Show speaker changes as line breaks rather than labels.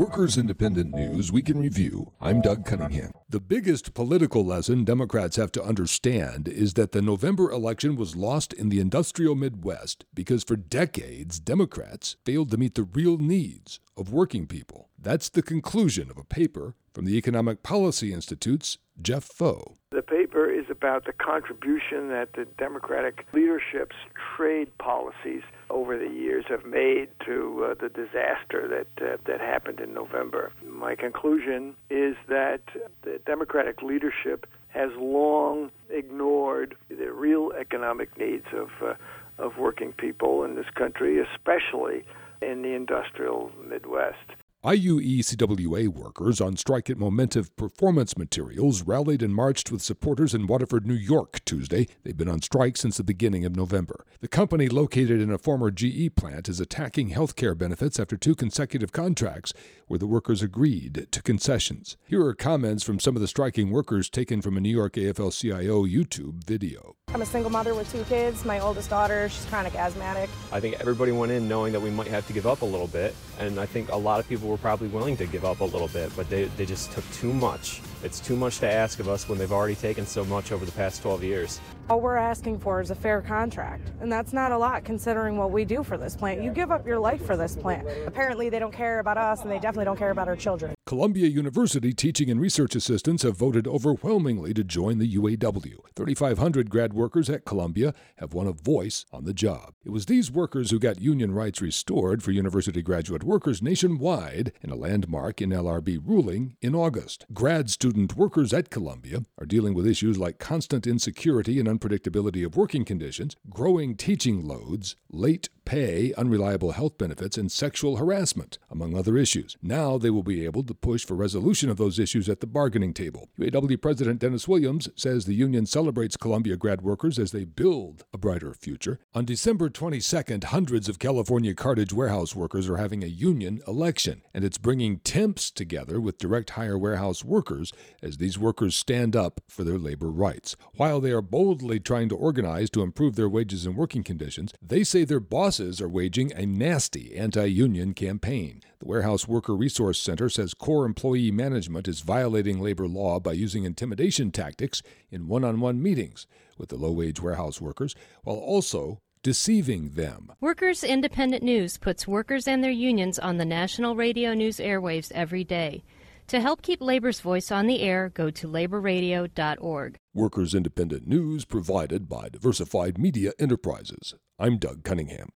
Workers Independent News Week in Review. I'm Doug Cunningham. The biggest political lesson Democrats have to understand is that the November election was lost in the industrial Midwest because for decades Democrats failed to meet the real needs of working people. That's the conclusion of a paper from the Economic Policy Institute's Jeff Faux.
The paper is about the contribution that the Democratic leadership's trade policies over the years have made to uh, the disaster that uh, that happened in November. My conclusion is that the Democratic leadership has long ignored the real economic needs of uh, of working people in this country, especially in the industrial Midwest.
IUECWA workers on strike at Momentive Performance Materials rallied and marched with supporters in Waterford, New York Tuesday. They've been on strike since the beginning of November. The company, located in a former GE plant, is attacking health care benefits after two consecutive contracts where the workers agreed to concessions. Here are comments from some of the striking workers taken from a New York AFL CIO YouTube video.
I'm a single mother with two kids. My oldest daughter, she's chronic asthmatic.
I think everybody went in knowing that we might have to give up a little bit, and I think a lot of people were probably willing to give up a little bit, but they, they just took too much. It's too much to ask of us when they've already taken so much over the past 12 years.
All we're asking for is a fair contract, and that's not a lot considering what we do for this plant. You give up your life for this plant. Apparently, they don't care about us, and they definitely don't care about our children.
Columbia University teaching and research assistants have voted overwhelmingly to join the UAW. 3,500 grad workers at Columbia have won a voice on the job. It was these workers who got union rights restored for university graduate workers nationwide in a landmark NLRB ruling in August. Grad student workers at Columbia are dealing with issues like constant insecurity and unpredictability of working conditions, growing teaching loads, late pay, unreliable health benefits, and sexual harassment, among other issues. Now they will be able to push for resolution of those issues at the bargaining table. UAW President Dennis Williams says the union celebrates Columbia grad workers as they build a brighter future. On December 22nd, hundreds of California cartage warehouse workers are having a union election, and it's bringing temps together with direct hire warehouse workers as these workers stand up for their labor rights. While they are boldly trying to organize to improve their wages and working conditions, they say their bosses are waging a nasty anti union campaign. The Warehouse Worker Resource Center says core employee management is violating labor law by using intimidation tactics in one on one meetings with the low wage warehouse workers, while also deceiving them.
Workers Independent News puts workers and their unions on the national radio news airwaves every day. To help keep labor's voice on the air, go to laborradio.org.
Workers Independent News provided by Diversified Media Enterprises. I'm Doug Cunningham.